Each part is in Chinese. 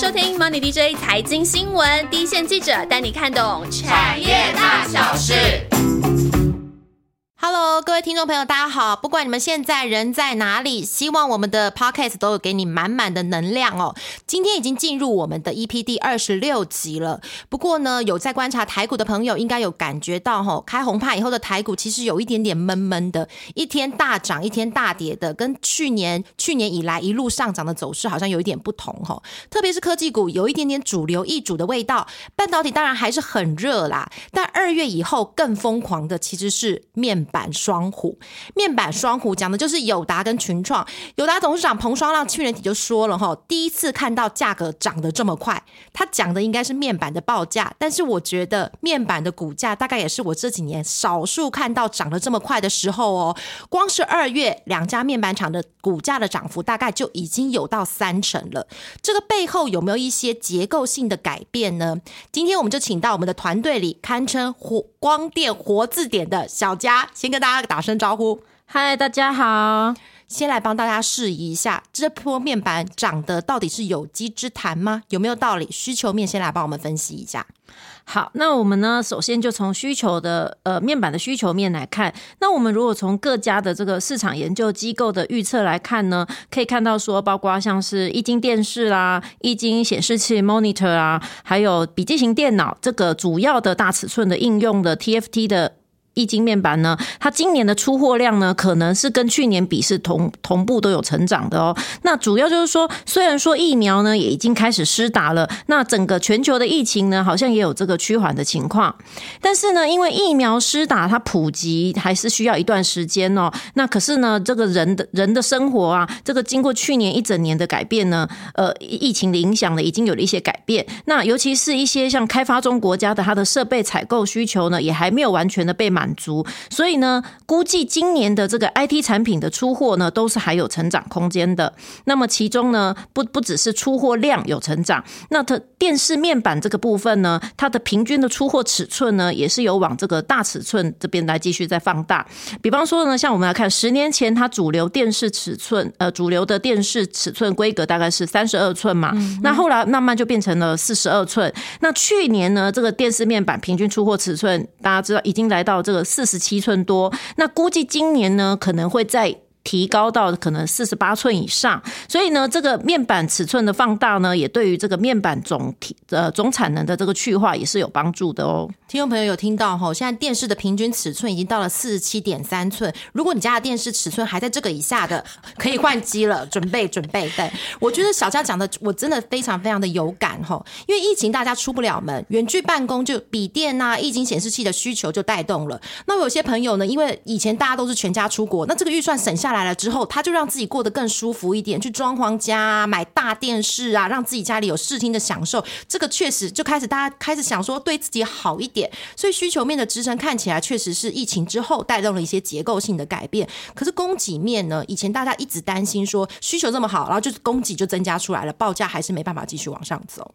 收听 Money DJ 财经新闻，第一线记者带你看懂产业大小事。Hello，各位听众朋友，大家好！不管你们现在人在哪里，希望我们的 Podcast 都有给你满满的能量哦。今天已经进入我们的 EP 第二十六集了。不过呢，有在观察台股的朋友，应该有感觉到哈，开红盘以后的台股其实有一点点闷闷的，一天大涨，一天大跌的，跟去年去年以来一路上涨的走势好像有一点不同哈。特别是科技股有一点点主流易主的味道，半导体当然还是很热啦。但二月以后更疯狂的其实是面。板板双虎，面板双虎讲的就是友达跟群创。友达董事长彭双浪去年底就说了哈，第一次看到价格涨得这么快。他讲的应该是面板的报价，但是我觉得面板的股价大概也是我这几年少数看到涨得这么快的时候哦。光是二月两家面板厂的股价的涨幅大概就已经有到三成了。这个背后有没有一些结构性的改变呢？今天我们就请到我们的团队里堪称活光电活字典的小佳。先跟大家打声招呼，嗨，大家好。先来帮大家试一下，这波面板涨的到底是有机之谈吗？有没有道理？需求面先来帮我们分析一下。好，那我们呢，首先就从需求的呃面板的需求面来看。那我们如果从各家的这个市场研究机构的预测来看呢，可以看到说，包括像是液晶电视啦、液晶显示器 monitor 啊，还有笔记型电脑这个主要的大尺寸的应用的 TFT 的。液晶面板呢，它今年的出货量呢，可能是跟去年比是同同步都有成长的哦。那主要就是说，虽然说疫苗呢也已经开始施打了，那整个全球的疫情呢好像也有这个趋缓的情况，但是呢，因为疫苗施打它普及还是需要一段时间哦。那可是呢，这个人的人的生活啊，这个经过去年一整年的改变呢，呃，疫情的影响呢，已经有了一些改变。那尤其是一些像开发中国家的它的设备采购需求呢，也还没有完全的被满。满足，所以呢，估计今年的这个 IT 产品的出货呢，都是还有成长空间的。那么其中呢，不不只是出货量有成长，那它电视面板这个部分呢，它的平均的出货尺寸呢，也是有往这个大尺寸这边来继续再放大。比方说呢，像我们来看，十年前它主流电视尺寸，呃，主流的电视尺寸规格大概是三十二寸嘛，那后来慢慢就变成了四十二寸。那去年呢，这个电视面板平均出货尺寸，大家知道已经来到这个。四十七寸多，那估计今年呢可能会在。提高到可能四十八寸以上，所以呢，这个面板尺寸的放大呢，也对于这个面板总体呃总产能的这个去化也是有帮助的哦。听众朋友有听到哈？现在电视的平均尺寸已经到了四十七点三寸，如果你家的电视尺寸还在这个以下的，可以换机了，准备准备。对，我觉得小佳讲的我真的非常非常的有感哈，因为疫情大家出不了门，远距办公就笔电啊、液晶显示器的需求就带动了。那有些朋友呢，因为以前大家都是全家出国，那这个预算省下来。来了之后，他就让自己过得更舒服一点，去装潢家、买大电视啊，让自己家里有视听的享受。这个确实就开始大家开始想说对自己好一点，所以需求面的支撑看起来确实是疫情之后带动了一些结构性的改变。可是供给面呢？以前大家一直担心说需求这么好，然后就是供给就增加出来了，报价还是没办法继续往上走。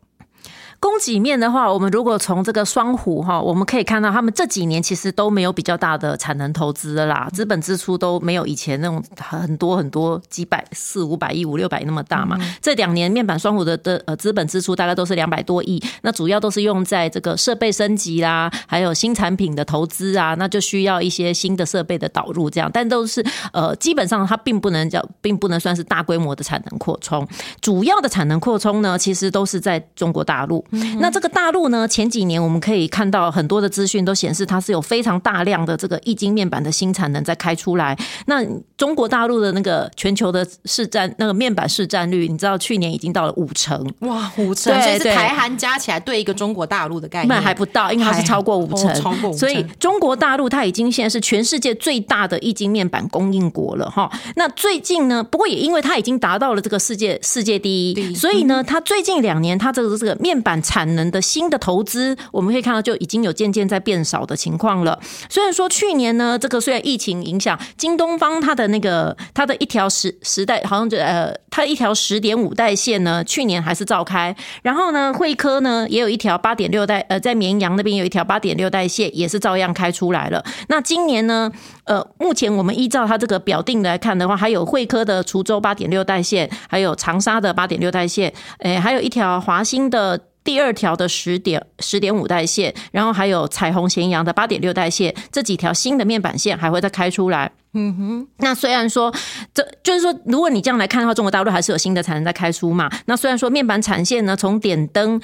供给面的话，我们如果从这个双虎哈，我们可以看到他们这几年其实都没有比较大的产能投资的啦，资本支出都没有以前那种很多很多几百四五百亿五六百那么大嘛。这两年面板双虎的的呃资本支出大概都是两百多亿，那主要都是用在这个设备升级啦，还有新产品的投资啊，那就需要一些新的设备的导入这样，但都是呃基本上它并不能叫，并不能算是大规模的产能扩充，主要的产能扩充呢，其实都是在中国大陆。那这个大陆呢？前几年我们可以看到很多的资讯都显示，它是有非常大量的这个液晶面板的新产能在开出来。那中国大陆的那个全球的市占，那个面板市占率，你知道去年已经到了五成，哇，五成，所以是台韩加起来对一个中国大陆的概念还不到，因为它是超过五成，超过五成。所以中国大陆它已经现在是全世界最大的液晶面板供应国了哈。那最近呢，不过也因为它已经达到了这个世界世界第一，所以呢，它最近两年它这个这个面板产能的新的投资，我们可以看到就已经有渐渐在变少的情况了。虽然说去年呢，这个虽然疫情影响，京东方它的那个它的一条时时代好像就呃，它一条十点五代线呢，去年还是照开。然后呢，汇科呢也有一条八点六代，呃，在绵阳那边有一条八点六代线，也是照样开出来了。那今年呢，呃，目前我们依照它这个表定来看的话，还有汇科的滁州八点六代线，还有长沙的八点六代线，诶，还有一条华兴的。第二条的十点十点五代线，然后还有彩虹咸阳的八点六代线，这几条新的面板线还会再开出来。嗯哼，那虽然说，这就是说，如果你这样来看的话，中国大陆还是有新的产能在开出嘛。那虽然说面板产线呢，从点灯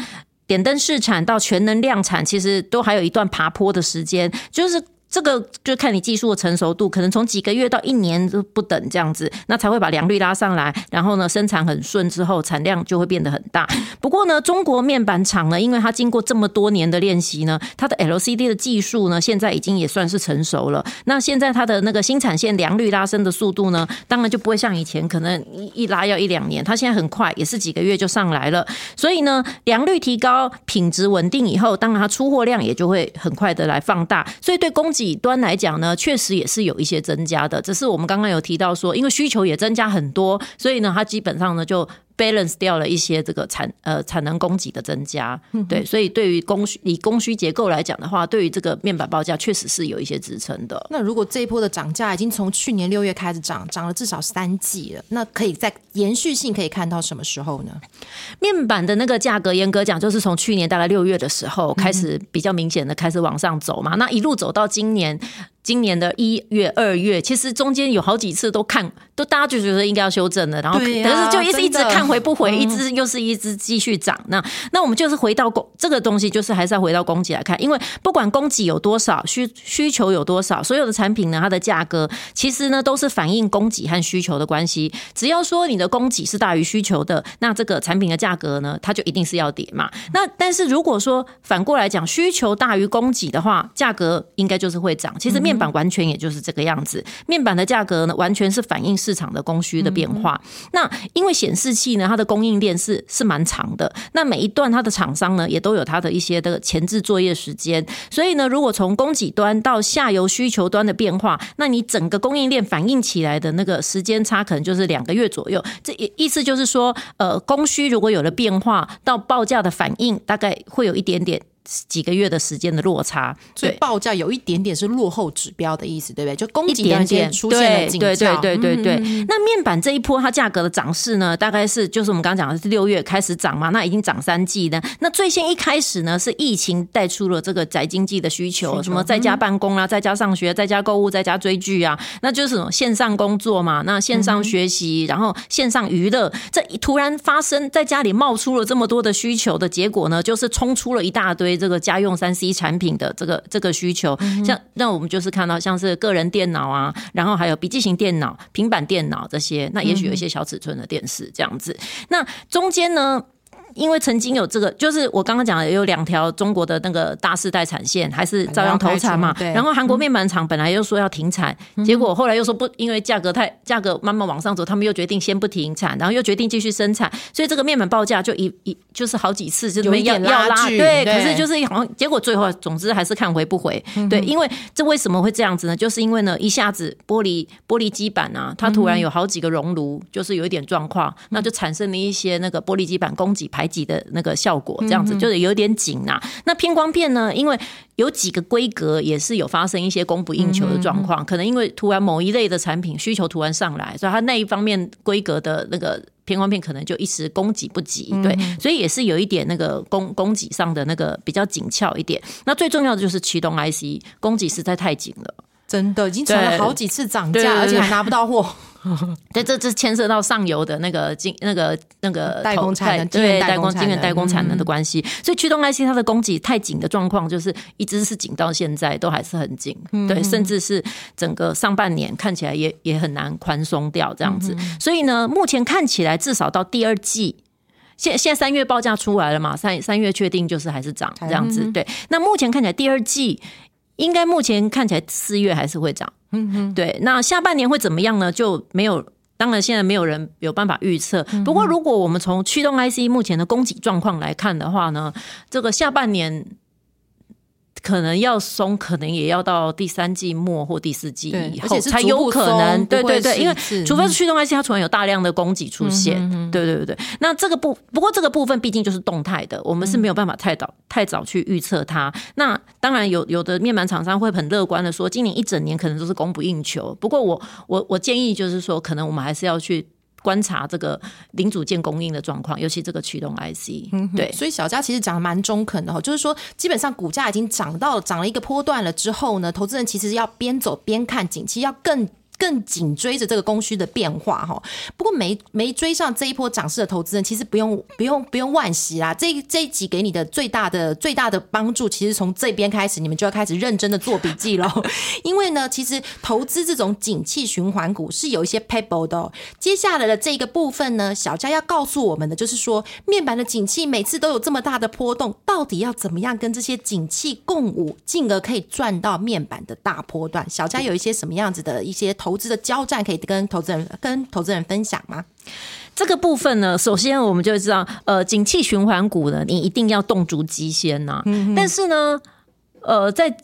点灯试产到全能量产，其实都还有一段爬坡的时间，就是。这个就看你技术的成熟度，可能从几个月到一年都不等这样子，那才会把良率拉上来，然后呢生产很顺之后，产量就会变得很大。不过呢，中国面板厂呢，因为它经过这么多年的练习呢，它的 LCD 的技术呢，现在已经也算是成熟了。那现在它的那个新产线良率拉升的速度呢，当然就不会像以前可能一一拉要一两年，它现在很快，也是几个月就上来了。所以呢，良率提高，品质稳定以后，当然它出货量也就会很快的来放大。所以对供给端来讲呢，确实也是有一些增加的，只是我们刚刚有提到说，因为需求也增加很多，所以呢，它基本上呢就。Balance 掉了一些这个产呃产能供给的增加，对，所以对于供需以供需结构来讲的话，对于这个面板报价确实是有一些支撑的。那如果这一波的涨价已经从去年六月开始涨，涨了至少三季了，那可以在延续性可以看到什么时候呢？面板的那个价格，严格讲就是从去年大概六月的时候开始比较明显的开始往上走嘛，那一路走到今年。今年的一月、二月，其实中间有好几次都看，都大家就觉得应该要修正了，然后可是就一直一直看回不回，一直又是一直继续涨。那那我们就是回到供这个东西，就是还是要回到供给来看，因为不管供给有多少，需需求有多少，所有的产品呢，它的价格其实呢都是反映供给和需求的关系。只要说你的供给是大于需求的，那这个产品的价格呢，它就一定是要跌嘛。那但是如果说反过来讲，需求大于供给的话，价格应该就是会涨。其实面板完全也就是这个样子，面板的价格呢，完全是反映市场的供需的变化。那因为显示器呢，它的供应链是是蛮长的，那每一段它的厂商呢，也都有它的一些的前置作业时间。所以呢，如果从供给端到下游需求端的变化，那你整个供应链反映起来的那个时间差，可能就是两个月左右。这意思就是说，呃，供需如果有了变化，到报价的反应，大概会有一点点。几个月的时间的落差，所以报价有一点点是落后指标的意思，对不对？就供给端先出现了紧对对对对对。那面板这一波它价格的涨势呢，大概是就是我们刚刚讲的是六月开始涨嘛，那已经涨三季呢。那最先一开始呢，是疫情带出了这个宅经济的需求，什么在家办公啊，在家上学，在家购物，在家追剧啊，那就是什么线上工作嘛，那线上学习，然后线上娱乐，这突然发生在家里冒出了这么多的需求的结果呢，就是冲出了一大堆。这个家用三 C 产品的这个这个需求，像那我们就是看到像是个人电脑啊，然后还有笔记型电脑、平板电脑这些，那也许有一些小尺寸的电视这样子，那中间呢？因为曾经有这个，就是我刚刚讲的有两条中国的那个大世代产线，还是照样投产嘛。然后韩国面板厂本来又说要停产，结果后来又说不，因为价格太价格慢慢往上走，他们又决定先不停产，然后又决定继续生产，所以这个面板报价就一一就是好几次就要要拉，对，可是就是好像结果最后总之还是看回不回。对，因为这为什么会这样子呢？就是因为呢一下子玻璃玻璃基板啊，它突然有好几个熔炉，就是有一点状况，那就产生了一些那个玻璃基板供给排。挤的那个效果，这样子就是有点紧呐。那偏光片呢？因为有几个规格也是有发生一些供不应求的状况，可能因为突然某一类的产品需求突然上来，所以它那一方面规格的那个偏光片可能就一时供给不及。对，所以也是有一点那个供供给上的那个比较紧俏一点。那最重要的就是驱动 IC 供给实在太紧了，真的已经传了好几次涨价，而且还拿不到货。对，这这牵涉到上游的那个金、那个那个代工产能，对代工晶圆代工产能的关系，所以驱动 IC 它的供给太紧的状况，就是一直是紧到现在都还是很紧，对，甚至是整个上半年看起来也也很难宽松掉这样子。所以呢，目前看起来至少到第二季，现现在三月报价出来了嘛，三三月确定就是还是涨这样子。对，那目前看起来第二季应该目前看起来四月还是会涨。嗯哼，对，那下半年会怎么样呢？就没有当然现在没有人有办法预测。不过如果我们从驱动 IC 目前的供给状况来看的话呢，这个下半年。可能要松，可能也要到第三季末或第四季以后才有可能。对对对，因为除非是驱动 IC 它突然有大量的供给出现。对对对那这个部不过这个部分毕竟就是动态的，我们是没有办法太早太早去预测它。那当然有有的面板厂商会很乐观的说，今年一整年可能都是供不应求。不过我我我建议就是说，可能我们还是要去。观察这个零组件供应的状况，尤其这个驱动 IC，对，所以小佳其实讲的蛮中肯的哈，就是说基本上股价已经涨到涨了一个波段了之后呢，投资人其实要边走边看景气，要更。更紧追着这个供需的变化哈，不过没没追上这一波涨势的投资人，其实不用不用不用惋惜啦。这这一集给你的最大的最大的帮助，其实从这边开始，你们就要开始认真的做笔记喽。因为呢，其实投资这种景气循环股是有一些 paper 的。接下来的这个部分呢，小佳要告诉我们的就是说，面板的景气每次都有这么大的波动，到底要怎么样跟这些景气共舞，进而可以赚到面板的大波段？小佳有一些什么样子的一些投。投资的交战可以跟投资人跟投资人分享吗？这个部分呢，首先我们就知道，呃，景气循环股呢，你一定要动足机先呐。但是呢，呃，在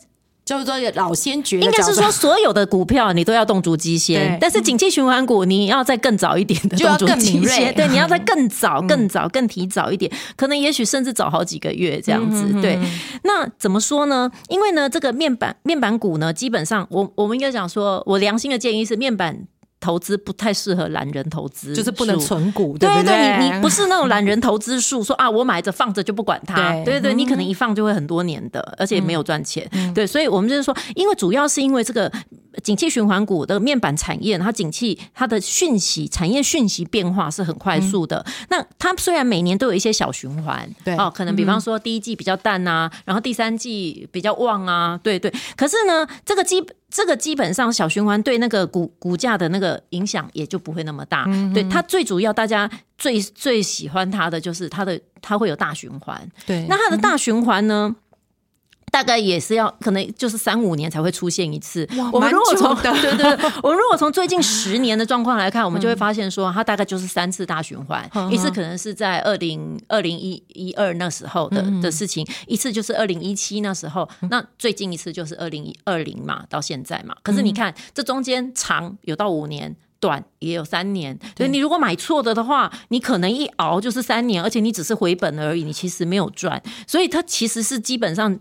叫做老先觉，应该是说所有的股票你都要动足机先，但是景气循环股你要再更早一点的动足机先，对，你要再更早、更早、更提早一点，可能也许甚至早好几个月这样子。对，那怎么说呢？因为呢，这个面板面板股呢，基本上我我们应该讲说，我良心的建议是面板。投资不太适合懒人投资，就是不能存股，对对，你你不是那种懒人投资术，说啊，我买着放着就不管它，对对，你可能一放就会很多年的，而且没有赚钱，对，所以我们就是说，因为主要是因为这个景气循环股的面板产业，它景气它的讯息产业讯息变化是很快速的，那它虽然每年都有一些小循环，对。哦，可能比方说第一季比较淡啊，然后第三季比较旺啊，对对，可是呢，这个基这个基本上小循环对那个股股价的那个影响也就不会那么大。对它最主要，大家最最喜欢它的就是它的它会有大循环。对，那它的大循环呢？大概也是要可能就是三五年才会出现一次。我们如果从 对对，我们如果从最近十年的状况来看，我们 就会发现说，它大概就是三次大循环。一次可能是在二零二零一一二那时候的的事情，一次就是二零一七那时候，那最近一次就是二零一二零嘛，到现在嘛。可是你看，这中间长有到五年，短也有三年。所以你如果买错的的话，你可能一熬就是三年，而且你只是回本而已，你其实没有赚。所以它其实是基本上。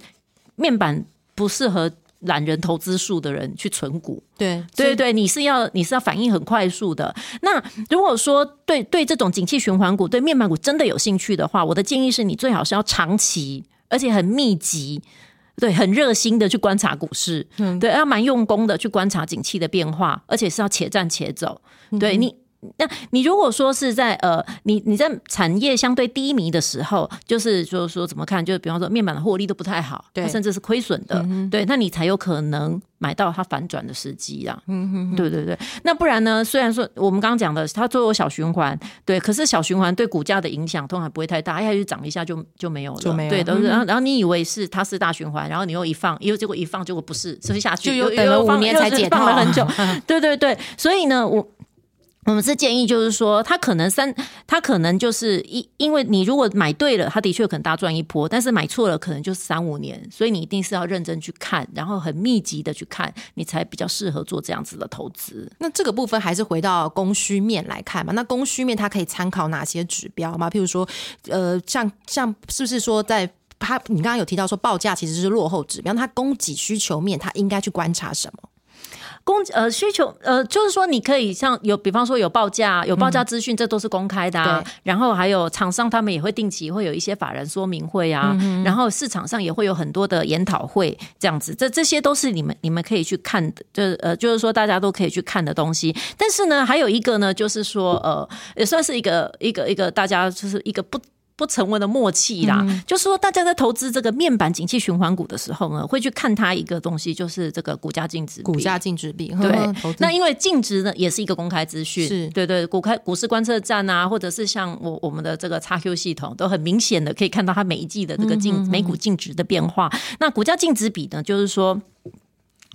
面板不适合懒人投资数的人去存股，对对对，你是要你是要反应很快速的。那如果说对对这种景气循环股、对面板股真的有兴趣的话，我的建议是你最好是要长期而且很密集，对，很热心的去观察股市，嗯对，要蛮用功的去观察景气的变化，而且是要且战且走，对你。那你如果说是在呃，你你在产业相对低迷的时候，就是就是说怎么看？就是比方说面板的获利都不太好，对，甚至是亏损的，对，那你才有可能买到它反转的时机啊。嗯哼，对对对。那不然呢？虽然说我们刚刚讲的它作为小循环，对，可是小循环对股价的影响通常不会太大，哎，就涨一下就就没有了，就没有。对，都是然后然后你以为是它是大循环，然后你又一放，又结果一放结果不是，所以下去就又等了五年才解放了很久。对对对，所以呢，我。我们是建议，就是说，他可能三，他可能就是一，因为你如果买对了，他的确可能大赚一波；但是买错了，可能就是三五年。所以你一定是要认真去看，然后很密集的去看，你才比较适合做这样子的投资。那这个部分还是回到供需面来看嘛？那供需面它可以参考哪些指标吗？譬如说，呃，像像是不是说在它你刚刚有提到说报价其实是落后指标，它供给需求面它应该去观察什么？供呃需求呃，就是说你可以像有，比方说有报价、有报价资讯，这都是公开的啊。然后还有厂商他们也会定期会有一些法人说明会啊，然后市场上也会有很多的研讨会这样子，这这些都是你们你们可以去看的，就是呃，就是说大家都可以去看的东西。但是呢，还有一个呢，就是说呃，也算是一个一个一个大家就是一个不。不成文的默契啦，就是说，大家在投资这个面板景气循环股的时候呢，会去看它一个东西，就是这个股价净值。股价净值比，对。那因为净值呢，也是一个公开资讯，是对对。股开股市观测站啊，或者是像我我们的这个 XQ 系统，都很明显的可以看到它每一季的这个净每股净值的变化。那股价净值比呢，就是说。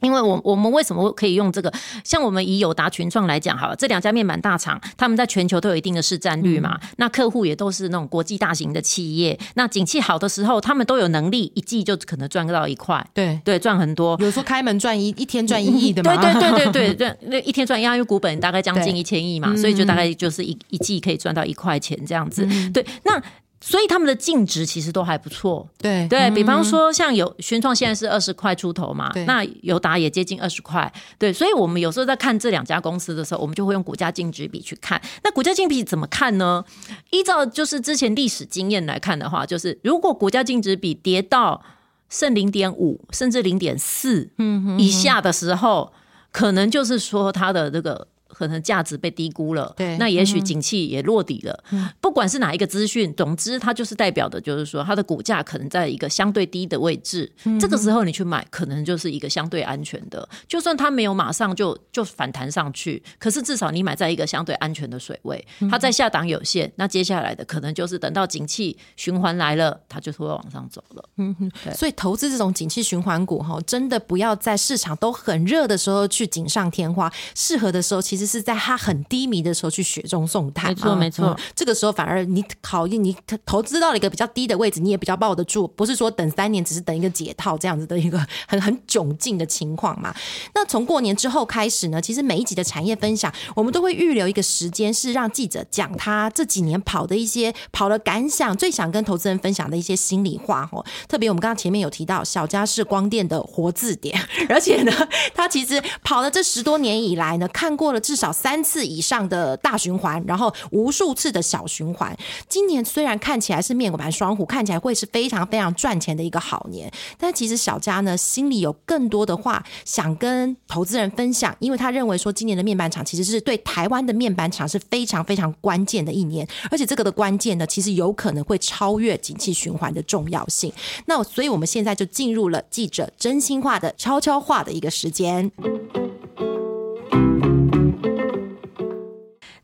因为我我们为什么可以用这个？像我们以友达群创来讲，好了，这两家面板大厂，他们在全球都有一定的市占率嘛。那客户也都是那种国际大型的企业。那景气好的时候，他们都有能力一季就可能赚到一块，对对，赚很多。有时候开门赚一一天赚一亿的嘛。对对对对 对，那一天赚一亿，因为股本大概将近一千亿嘛，所以就大概就是一一季可以赚到一块钱这样子。对，那。所以他们的净值其实都还不错，对对比方说像有宣创现在是二十块出头嘛，那友达也接近二十块，对，所以我们有时候在看这两家公司的时候，我们就会用股价净值比去看。那股价净值比怎么看呢？依照就是之前历史经验来看的话，就是如果股价净值比跌到剩零点五甚至零点四以下的时候，可能就是说它的这个。可能价值被低估了，对，那也许景气也落底了。嗯不管是哪一个资讯，总之它就是代表的，就是说它的股价可能在一个相对低的位置。这个时候你去买，可能就是一个相对安全的。就算它没有马上就就反弹上去，可是至少你买在一个相对安全的水位。它在下档有限，那接下来的可能就是等到景气循环来了，它就是会往上走了。嗯哼，所以投资这种景气循环股哈，真的不要在市场都很热的时候去锦上添花，适合的时候其实。实是在他很低迷的时候去雪中送炭，没错没错。这个时候反而你考验你投资到了一个比较低的位置，你也比较抱得住，不是说等三年只是等一个解套这样子的一个很很窘境的情况嘛。那从过年之后开始呢，其实每一集的产业分享，我们都会预留一个时间，是让记者讲他这几年跑的一些跑的感想，最想跟投资人分享的一些心里话哦。特别我们刚刚前面有提到小家是光电的活字典，而且呢，他其实跑了这十多年以来呢，看过了。至少三次以上的大循环，然后无数次的小循环。今年虽然看起来是面板双虎，看起来会是非常非常赚钱的一个好年，但其实小佳呢心里有更多的话想跟投资人分享，因为他认为说今年的面板厂其实是对台湾的面板厂是非常非常关键的一年，而且这个的关键呢，其实有可能会超越景气循环的重要性。那所以我们现在就进入了记者真心话的悄悄话的一个时间。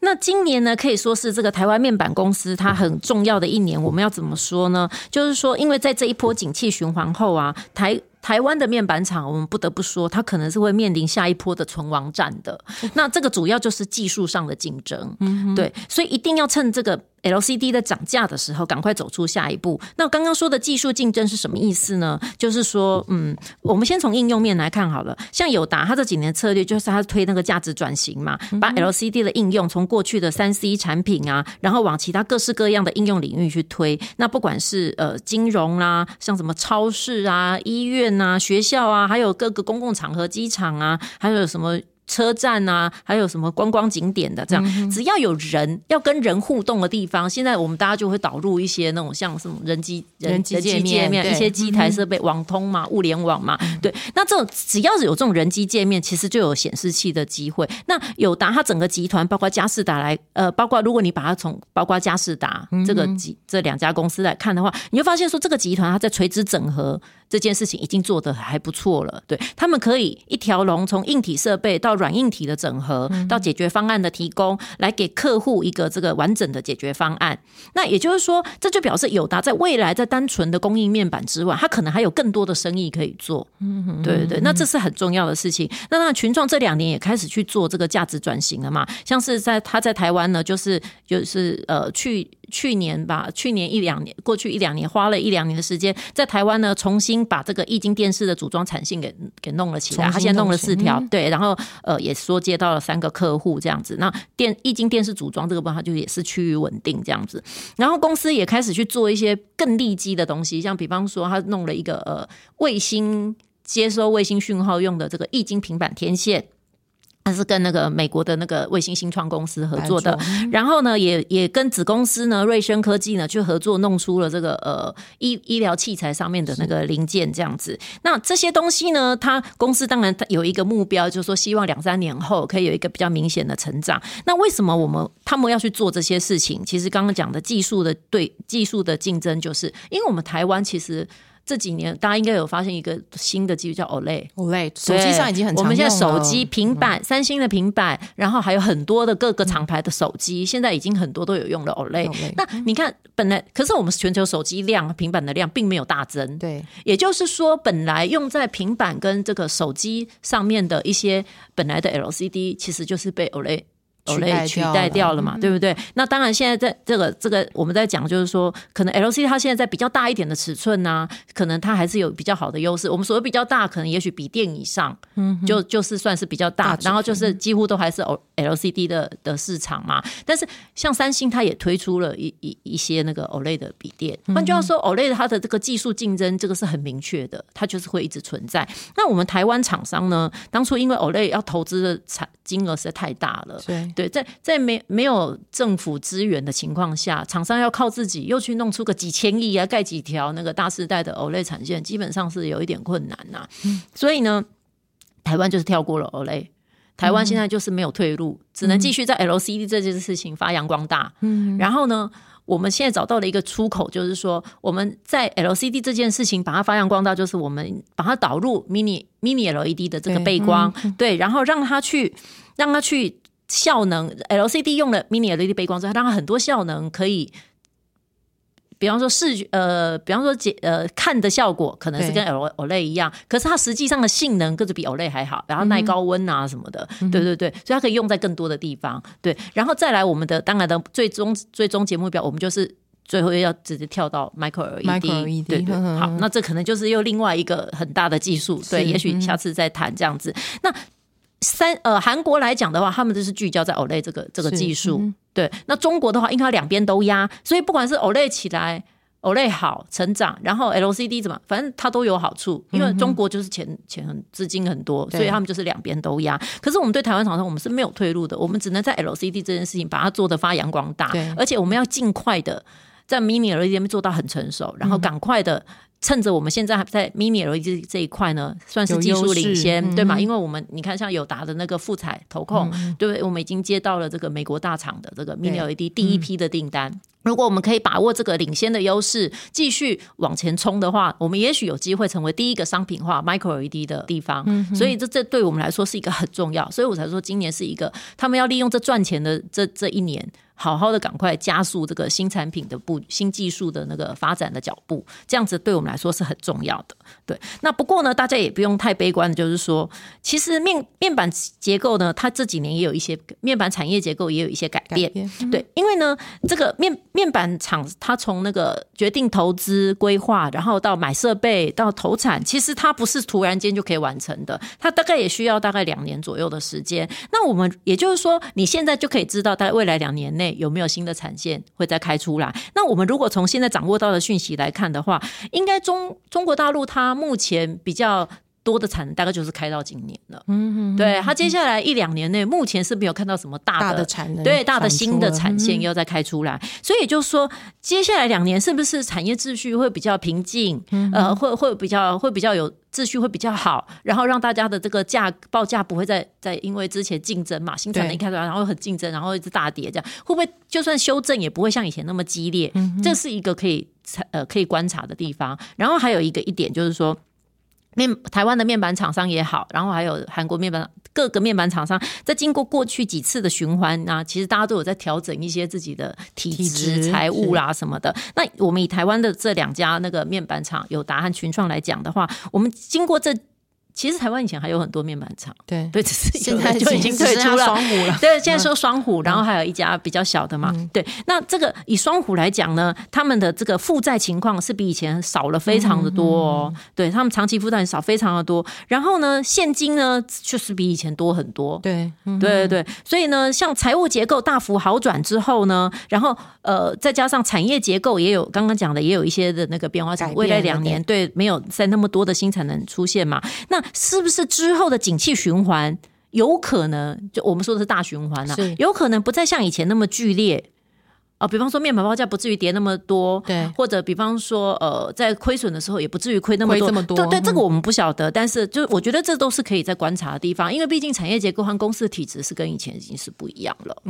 那今年呢，可以说是这个台湾面板公司它很重要的一年。我们要怎么说呢？就是说，因为在这一波景气循环后啊，台。台湾的面板厂，我们不得不说，它可能是会面临下一波的存亡战的。那这个主要就是技术上的竞争，对，所以一定要趁这个 LCD 的涨价的时候，赶快走出下一步。那刚刚说的技术竞争是什么意思呢？就是说，嗯，我们先从应用面来看好了。像友达，它这几年策略就是它推那个价值转型嘛，把 LCD 的应用从过去的三 C 产品啊，然后往其他各式各样的应用领域去推。那不管是呃金融啦，像什么超市啊、医院。啊，学校啊，还有各个公共场合、机场啊，还有什么？车站啊，还有什么观光景点的，这样。只要有人要跟人互动的地方，现在我们大家就会导入一些那种像什么人机人机界面，一些机台设备、网通嘛、物联网嘛，对。那这种只要是有这种人机界面，其实就有显示器的机会。那友达它整个集团，包括嘉士达来，呃，包括如果你把它从包括嘉士达这个集这两家公司来看的话，你会发现说这个集团它在垂直整合这件事情已经做得还不错了。对他们可以一条龙从硬体设备到软硬体的整合到解决方案的提供，来给客户一个这个完整的解决方案。那也就是说，这就表示友达在未来在单纯的供应面板之外，它可能还有更多的生意可以做。嗯，对对对，那这是很重要的事情。那那群创这两年也开始去做这个价值转型了嘛？像是在他在台湾呢，就是就是呃去。去年吧，去年一两年，过去一两年，花了一两年的时间，在台湾呢，重新把这个液晶电视的组装产线给给弄了起来。他现在弄了四条，对，然后呃，也说接到了三个客户这样子。那电液晶电视组装这个部分，就也是趋于稳定这样子。然后公司也开始去做一些更利基的东西，像比方说，他弄了一个呃卫星接收卫星讯号用的这个液晶平板天线。它是跟那个美国的那个卫星新创公司合作的，然后呢，也也跟子公司呢瑞声科技呢去合作，弄出了这个呃医医疗器材上面的那个零件这样子。那这些东西呢，它公司当然有一个目标，就是说希望两三年后可以有一个比较明显的成长。那为什么我们他们要去做这些事情？其实刚刚讲的技术的对技术的竞争，就是因为我们台湾其实。这几年大家应该有发现一个新的技术叫 OLED。OLED 手机上已经很常我们现在手机、平板、三星的平板，然后还有很多的各个厂牌的手机，现在已经很多都有用了 OLED。OLED 那你看，本来可是我们全球手机量、平板的量并没有大增，对也就是说，本来用在平板跟这个手机上面的一些本来的 LCD，其实就是被 OLED。取代 OLED 取代掉了嘛，对不对？那当然，现在在这个这个我们在讲，就是说，可能 LCD 它现在在比较大一点的尺寸呐、可能它还是有比较好的优势。我们所谓比较大，可能也许笔电以上，嗯，就就是算是比较大，大然后就是几乎都还是 O LCD 的的市场嘛。但是像三星，它也推出了一一一些那个 OLED 的笔电。换句话说，OLED 它的这个技术竞争，这个是很明确的，它就是会一直存在。那我们台湾厂商呢，当初因为 OLED 要投资的产金额实在太大了，对对，在在没没有政府资源的情况下，厂商要靠自己又去弄出个几千亿啊，盖几条那个大世代的 OLED 产线，基本上是有一点困难呐、所以呢，台湾就是跳过了 OLED。台湾现在就是没有退路，只能继续在 LCD 这件事情发扬光大。嗯，然后呢，我们现在找到了一个出口，就是说我们在 LCD 这件事情把它发扬光大，就是我们把它导入 mini mini LED 的这个背光，对，然后让它去让它去效能 LCD 用了 mini LED 背光之后，它让它很多效能可以。比方说视觉，呃，比方说解，呃，看的效果可能是跟 O OLED 一样，可是它实际上的性能更是比 OLED 还好，然后耐高温啊什么的，对对对，所以它可以用在更多的地方，对，然后再来我们的当然的最终最终节目表，我们就是最后要直接跳到 micro LED 对对，哼哼好，那这可能就是又另外一个很大的技术，对，也许下次再谈这样子。那三呃，韩国来讲的话，他们就是聚焦在 OLAY 这个这个技术，嗯对。那中国的话，因为它两边都压，所以不管是 OLAY 起来。OLED 好成长，然后 LCD 怎么，反正它都有好处，因为中国就是钱钱很资金很多，所以他们就是两边都压。可是我们对台湾厂商，我们是没有退路的，我们只能在 LCD 这件事情把它做的发扬光大，而且我们要尽快的在 Mini LED 这边做到很成熟，然嗯后赶快的。趁着我们现在还在 Mini LED 这一块呢，算是技术领先，嗯对吗？因为我们你看，像友达的那个富彩投控，对不对？我们已经接到了这个美国大厂的这个 Mini LED 第一批的订单。如果我们可以把握这个领先的优势，继续往前冲的话，我们也许有机会成为第一个商品化 Micro LED 的地方。所以这这对我们来说是一个很重要，所以我才说今年是一个他们要利用这赚钱的这这一年。好好的赶快加速这个新产品的步新技术的那个发展的脚步，这样子对我们来说是很重要的。对，那不过呢，大家也不用太悲观，就是说，其实面面板结构呢，它这几年也有一些面板产业结构也有一些改变。改变对，因为呢，这个面面板厂它从那个决定投资规划，然后到买设备到投产，其实它不是突然间就可以完成的，它大概也需要大概两年左右的时间。那我们也就是说，你现在就可以知道，在未来两年内有没有新的产线会再开出来。那我们如果从现在掌握到的讯息来看的话，应该中中国大陆它目前比较。多的产能大概就是开到今年了，嗯嗯，对它接下来一两年内，目前是没有看到什么大大的的产能对大的新的产线要再开出来，所以也就是说，接下来两年是不是产业秩序会比较平静？嗯呃，会会比较会比较有秩序，会比较好，然后让大家的这个价报价不会再再因为之前竞争嘛，新产能一开出来，然后很竞争，然后一直大跌，这样会不会就算修正也不会像以前那么激烈？嗯这是一个可以呃可以观察的地方。然后还有一个一点就是说。面台湾的面板厂商也好，然后还有韩国面板各个面板厂商，在经过过去几次的循环啊，其实大家都有在调整一些自己的体质财务啦什么的。那我们以台湾的这两家那个面板厂友达和群创来讲的话，我们经过这，其实台湾以前还有很多面板厂，对，对，只是现在就已经退出了。双虎了，对，现在说双虎，然后还有一家比较小的嘛。对，那这个以双虎来讲呢，他们的这个负债情况是比以前少了非常的多哦。对他们长期负债少非常的多，然后呢，现金呢确实比以前多很多。对，嗯对对对，所以呢，像财务结构大幅好转之后呢，然后呃，再加上产业结构也有刚刚讲的也有一些的那个变化，未来了两年对没有在那么多的新产能出现嘛，那是不是之后的景气循环有可能就我们说的是大循环啊，有可能不再像以前那么剧烈。啊，比方说面板报价不至于跌那么多，对。或者比方说呃，在亏损的时候也不至于亏那么多，亏这么多。对对，这个嗯我们不晓得，但是就是我觉得这都是可以在观察的地方，因为毕竟产业结构和公司的体质是跟以前已经是不一样了。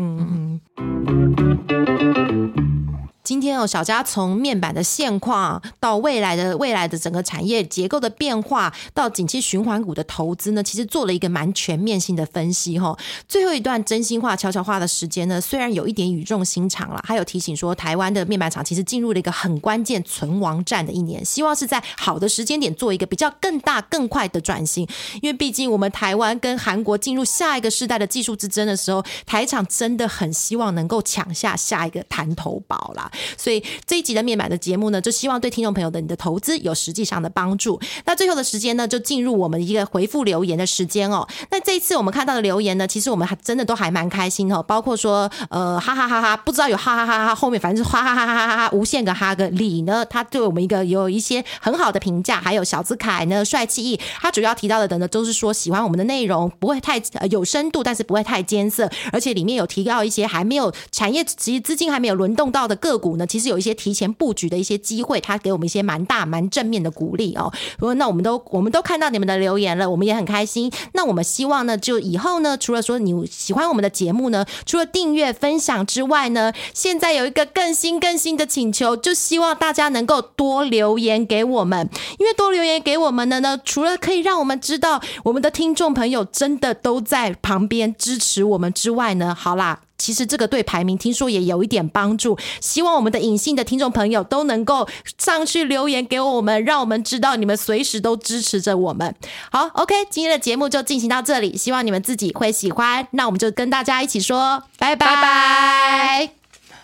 今天哦，小佳从面板的现况到未来的未来的整个产业结构的变化，到景气循环股的投资呢，其实做了一个蛮全面性的分析哈。最后一段真心话悄悄话的时间呢，虽然有一点语重心长了，还有提醒说台湾的面板厂其实进入了一个很关键存亡战的一年，希望是在好的时间点做一个比较更大更快的转型，因为毕竟我们台湾跟韩国进入下一个世代的技术之争的时候，台厂真的很希望能够抢下下一个弹头堡啦。所以这一集的面板的节目呢，就希望对听众朋友的你的投资有实际上的帮助。那最后的时间呢，就进入我们一个回复留言的时间哦。那这一次我们看到的留言呢，其实我们还真的都还蛮开心哦。包括说，呃，哈哈哈哈，不知道有哈哈哈哈后面，反正是哈哈哈哈哈哈无限个哈个李呢，他对我们一个有一些很好的评价。还有小子凯呢，帅气，他主要提到的呢，都是说喜欢我们的内容，不会太呃有深度，但是不会太艰涩，而且里面有提到一些还没有产业其实资金还没有轮动到的个股呢，其实有一些提前布局的一些机会，他给我们一些蛮大蛮正面的鼓励哦。不过那我们都我们都看到你们的留言了，我们也很开心。那我们希望呢，就以后呢，除了说你喜欢我们的节目呢，除了订阅分享之外呢，现在有一个更新更新的请求，就希望大家能够多留言给我们，因为多留言给我们的呢，除了可以让我们知道我们的听众朋友真的都在旁边支持我们之外呢，好啦。其实这个对排名听说也有一点帮助，希望我们的隐性的听众朋友都能够上去留言给我们，让我们知道你们随时都支持着我们。好，OK，今天的节目就进行到这里，希望你们自己会喜欢。那我们就跟大家一起说拜拜拜。